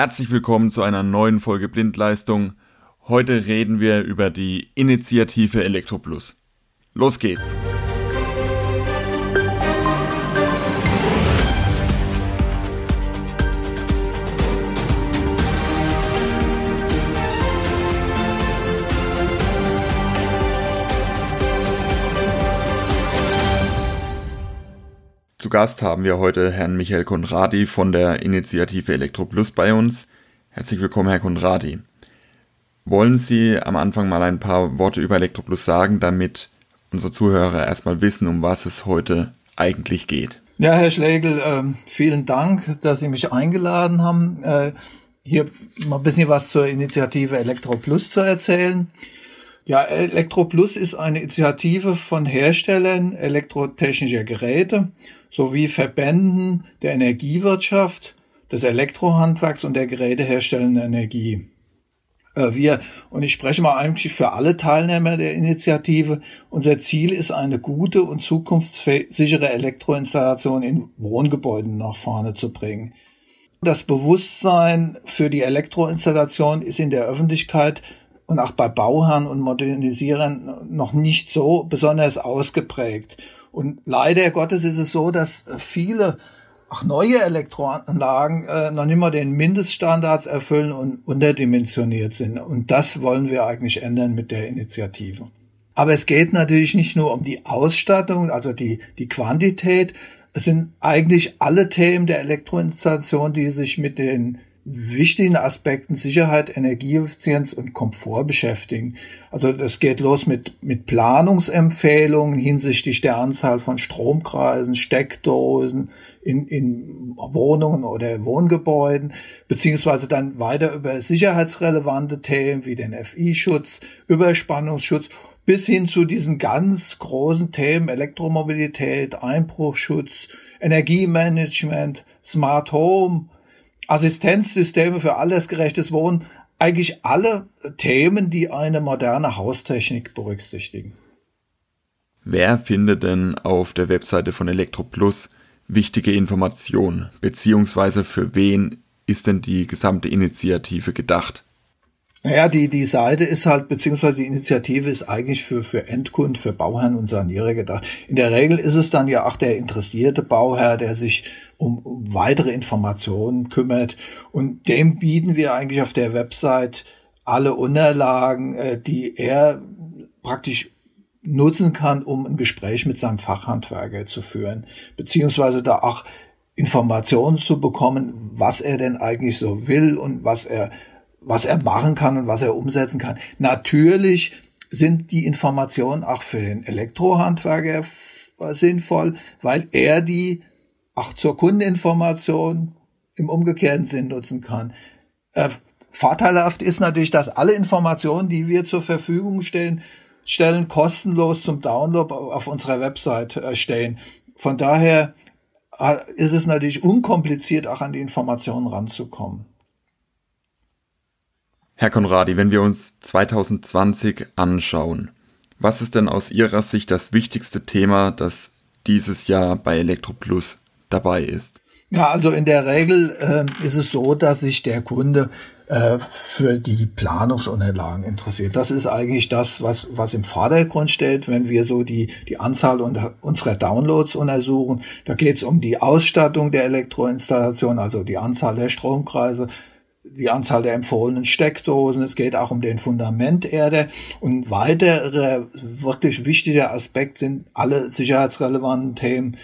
Herzlich willkommen zu einer neuen Folge Blindleistung. Heute reden wir über die Initiative Elektroplus. Los geht's! Zu Gast haben wir heute Herrn Michael Konradi von der Initiative Elektroplus bei uns. Herzlich willkommen, Herr Konradi. Wollen Sie am Anfang mal ein paar Worte über Elektroplus sagen, damit unsere Zuhörer erstmal wissen, um was es heute eigentlich geht? Ja, Herr Schlegel, äh, vielen Dank, dass Sie mich eingeladen haben, äh, hier mal ein bisschen was zur Initiative Elektroplus zu erzählen. Ja, Elektroplus ist eine Initiative von Herstellern elektrotechnischer Geräte sowie Verbänden der Energiewirtschaft, des Elektrohandwerks und der geräteherstellenden Energie. Äh, wir, und ich spreche mal eigentlich für alle Teilnehmer der Initiative, unser Ziel ist eine gute und zukunftssichere Elektroinstallation in Wohngebäuden nach vorne zu bringen. Das Bewusstsein für die Elektroinstallation ist in der Öffentlichkeit und auch bei Bauherren und Modernisierern noch nicht so besonders ausgeprägt. Und leider Gottes ist es so, dass viele auch neue Elektroanlagen äh, noch nicht mal den Mindeststandards erfüllen und unterdimensioniert sind. Und das wollen wir eigentlich ändern mit der Initiative. Aber es geht natürlich nicht nur um die Ausstattung, also die, die Quantität. Es sind eigentlich alle Themen der Elektroinstallation, die sich mit den wichtigen Aspekten Sicherheit, Energieeffizienz und Komfort beschäftigen. Also das geht los mit, mit Planungsempfehlungen hinsichtlich der Anzahl von Stromkreisen, Steckdosen in, in Wohnungen oder Wohngebäuden, beziehungsweise dann weiter über sicherheitsrelevante Themen wie den FI-Schutz, Überspannungsschutz bis hin zu diesen ganz großen Themen Elektromobilität, Einbruchschutz, Energiemanagement, Smart Home, Assistenzsysteme für altersgerechtes Wohnen, eigentlich alle Themen, die eine moderne Haustechnik berücksichtigen. Wer findet denn auf der Webseite von ElektroPlus wichtige Informationen, beziehungsweise für wen ist denn die gesamte Initiative gedacht? Naja, die, die Seite ist halt, beziehungsweise die Initiative ist eigentlich für, für Endkunden, für Bauherren und Sanierer gedacht. In der Regel ist es dann ja auch der interessierte Bauherr, der sich um, weitere Informationen kümmert. Und dem bieten wir eigentlich auf der Website alle Unterlagen, äh, die er praktisch nutzen kann, um ein Gespräch mit seinem Fachhandwerker zu führen, beziehungsweise da auch Informationen zu bekommen, was er denn eigentlich so will und was er was er machen kann und was er umsetzen kann. Natürlich sind die Informationen auch für den Elektrohandwerker sinnvoll, weil er die auch zur Kundeninformation im umgekehrten Sinn nutzen kann. Äh, vorteilhaft ist natürlich, dass alle Informationen, die wir zur Verfügung stellen, stellen kostenlos zum Download auf unserer Website äh, stehen. Von daher äh, ist es natürlich unkompliziert, auch an die Informationen ranzukommen. Herr Konradi, wenn wir uns 2020 anschauen, was ist denn aus Ihrer Sicht das wichtigste Thema, das dieses Jahr bei ElektroPlus dabei ist? Ja, also in der Regel äh, ist es so, dass sich der Kunde äh, für die Planungsunterlagen interessiert. Das ist eigentlich das, was, was im Vordergrund steht, wenn wir so die, die Anzahl unserer Downloads untersuchen. Da geht es um die Ausstattung der Elektroinstallation, also die Anzahl der Stromkreise, die Anzahl der empfohlenen Steckdosen, es geht auch um den Fundamenterde und weitere wirklich wichtige Aspekt sind alle sicherheitsrelevanten Themen,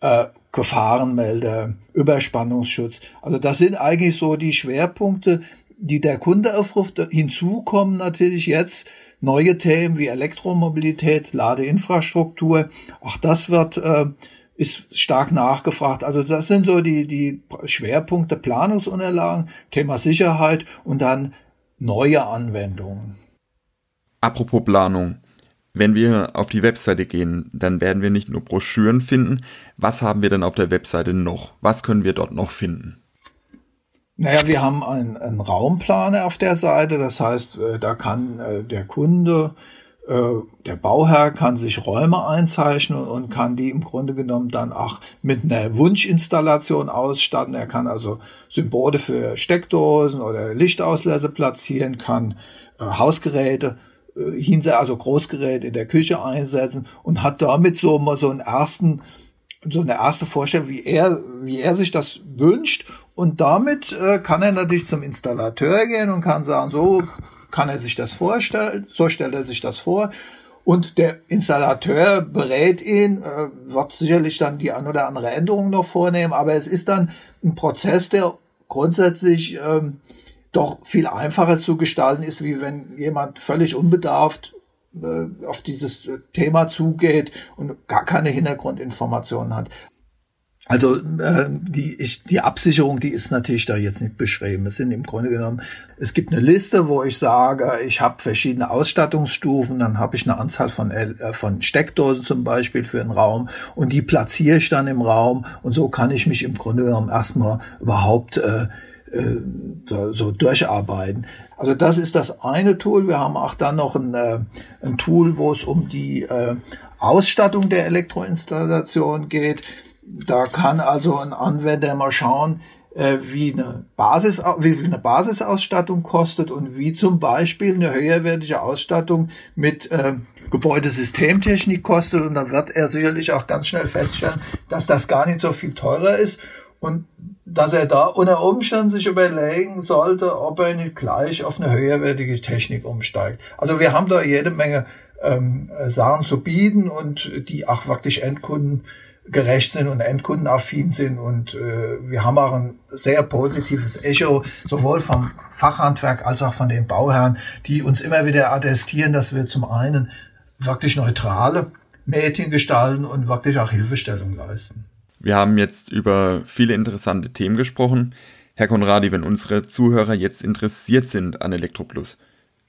äh, Gefahrenmelder, Überspannungsschutz. Also das sind eigentlich so die Schwerpunkte, die der Kunde aufruft. Hinzu kommen natürlich jetzt neue Themen wie Elektromobilität, Ladeinfrastruktur. Auch das wird äh, ist stark nachgefragt. Also das sind so die, die Schwerpunkte Planungsunterlagen, Thema Sicherheit und dann neue Anwendungen. Apropos Planung. Wenn wir auf die Webseite gehen, dann werden wir nicht nur Broschüren finden. Was haben wir denn auf der Webseite noch? Was können wir dort noch finden? Naja, wir haben einen, einen Raumplaner auf der Seite. Das heißt, äh, da kann äh, der Kunde der Bauherr kann sich Räume einzeichnen und kann die im Grunde genommen dann auch mit einer Wunschinstallation ausstatten. Er kann also Symbole für Steckdosen oder Lichtauslässe platzieren, kann äh, Hausgeräte äh, also Großgeräte in der Küche einsetzen und hat damit so mal so einen ersten so eine erste Vorstellung, wie er, wie er sich das wünscht. Und damit äh, kann er natürlich zum Installateur gehen und kann sagen, so kann er sich das vorstellen, so stellt er sich das vor. Und der Installateur berät ihn, äh, wird sicherlich dann die ein oder andere Änderung noch vornehmen, aber es ist dann ein Prozess, der grundsätzlich ähm, doch viel einfacher zu gestalten ist, wie wenn jemand völlig unbedarft äh, auf dieses Thema zugeht und gar keine Hintergrundinformationen hat. Also äh, die, ich, die Absicherung, die ist natürlich da jetzt nicht beschrieben. Es sind im Grunde genommen, es gibt eine Liste, wo ich sage, ich habe verschiedene Ausstattungsstufen, dann habe ich eine Anzahl von, äh, von Steckdosen zum Beispiel für einen Raum und die platziere ich dann im Raum und so kann ich mich im Grunde genommen erstmal überhaupt äh, äh, so durcharbeiten. Also das ist das eine Tool. Wir haben auch dann noch ein, äh, ein Tool, wo es um die äh, Ausstattung der Elektroinstallation geht. Da kann also ein Anwender mal schauen, äh, wie eine Basis, wie viel eine Basisausstattung kostet und wie zum Beispiel eine höherwertige Ausstattung mit äh, Gebäudesystemtechnik kostet. Und dann wird er sicherlich auch ganz schnell feststellen, dass das gar nicht so viel teurer ist und dass er da unter Umständen sich überlegen sollte, ob er nicht gleich auf eine höherwertige Technik umsteigt. Also wir haben da jede Menge ähm, Sachen zu bieten und die auch wirklich Endkunden gerecht sind und endkundenaffin sind. Und äh, wir haben auch ein sehr positives Echo, sowohl vom Fachhandwerk als auch von den Bauherren, die uns immer wieder attestieren, dass wir zum einen wirklich neutrale Medien gestalten und wirklich auch Hilfestellung leisten. Wir haben jetzt über viele interessante Themen gesprochen. Herr Konradi, wenn unsere Zuhörer jetzt interessiert sind an Elektroplus,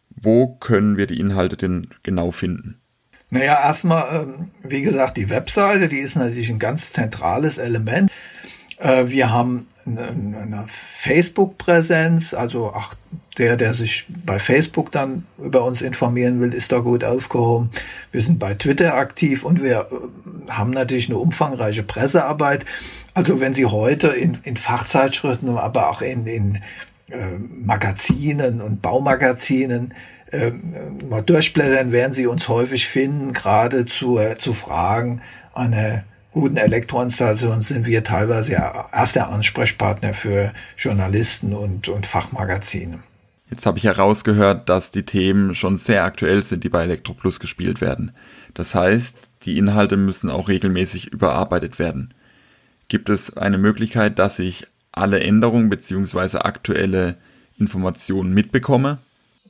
wo können wir die Inhalte denn genau finden? Naja, erstmal, ähm, wie gesagt, die Webseite, die ist natürlich ein ganz zentrales Element. Äh, wir haben eine Facebook-Präsenz, also ach, der, der sich bei Facebook dann über uns informieren will, ist da gut aufgehoben. Wir sind bei Twitter aktiv und wir äh, haben natürlich eine umfangreiche Pressearbeit. Also wenn Sie heute in, in Fachzeitschriften, aber auch in, in äh, Magazinen und Baumagazinen äh, mal durchblättern, werden Sie uns häufig finden, gerade zu, zu Fragen einer guten Elektroinstallation sind wir teilweise ja erster Ansprechpartner für Journalisten und, und Fachmagazine. Jetzt habe ich herausgehört, dass die Themen schon sehr aktuell sind, die bei Elektroplus gespielt werden. Das heißt, die Inhalte müssen auch regelmäßig überarbeitet werden. Gibt es eine Möglichkeit, dass ich alle Änderungen bzw. aktuelle Informationen mitbekomme?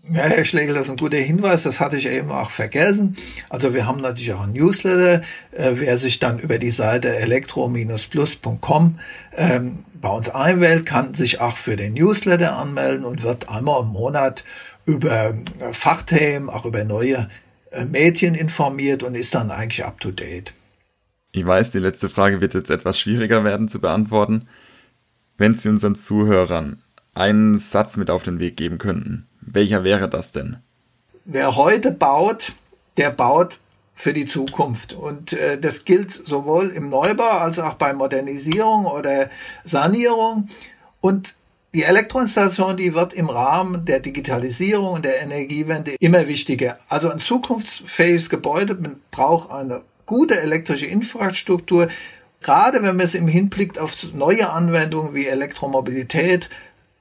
Ja, Herr Schlegel, das ist ein guter Hinweis, das hatte ich eben auch vergessen. Also wir haben natürlich auch ein Newsletter. Äh, wer sich dann über die Seite elektro-plus.com ähm, bei uns einwählt, kann sich auch für den Newsletter anmelden und wird einmal im Monat über äh, Fachthemen, auch über neue äh, Medien informiert und ist dann eigentlich up to date. Ich weiß, die letzte Frage wird jetzt etwas schwieriger werden zu beantworten. Wenn Sie unseren Zuhörern einen Satz mit auf den Weg geben könnten, welcher wäre das denn? Wer heute baut, der baut für die Zukunft. Und äh, das gilt sowohl im Neubau als auch bei Modernisierung oder Sanierung. Und die Elektroinstallation, die wird im Rahmen der Digitalisierung und der Energiewende immer wichtiger. Also ein zukunftsfähiges Gebäude braucht eine gute elektrische Infrastruktur. Gerade wenn man es im Hinblick auf neue Anwendungen wie Elektromobilität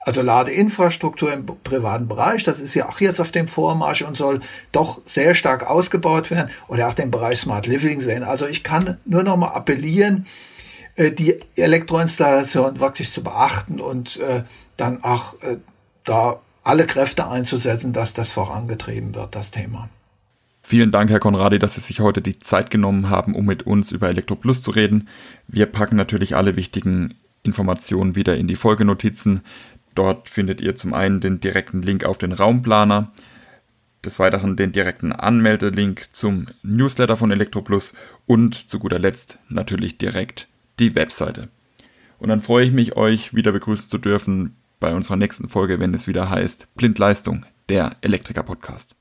also Ladeinfrastruktur im privaten Bereich, das ist ja auch jetzt auf dem Vormarsch und soll doch sehr stark ausgebaut werden oder auch den Bereich Smart Living sehen. Also ich kann nur noch mal appellieren, äh, die Elektroinstallation wirklich zu beachten und äh, dann auch äh, da alle Kräfte einzusetzen, dass das vorangetrieben wird, das Thema. Vielen Dank, Herr Konradi, dass Sie sich heute die Zeit genommen haben, um mit uns über Elektroplus zu reden. Wir packen natürlich alle wichtigen Informationen wieder in die Folgenotizen. Dort findet ihr zum einen den direkten Link auf den Raumplaner, des Weiteren den direkten Anmeldelink zum Newsletter von Elektroplus und zu guter Letzt natürlich direkt die Webseite. Und dann freue ich mich, euch wieder begrüßen zu dürfen bei unserer nächsten Folge, wenn es wieder heißt Blindleistung, der Elektriker-Podcast.